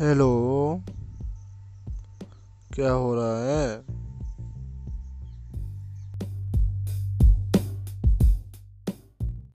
Hello क्या हो रहा है?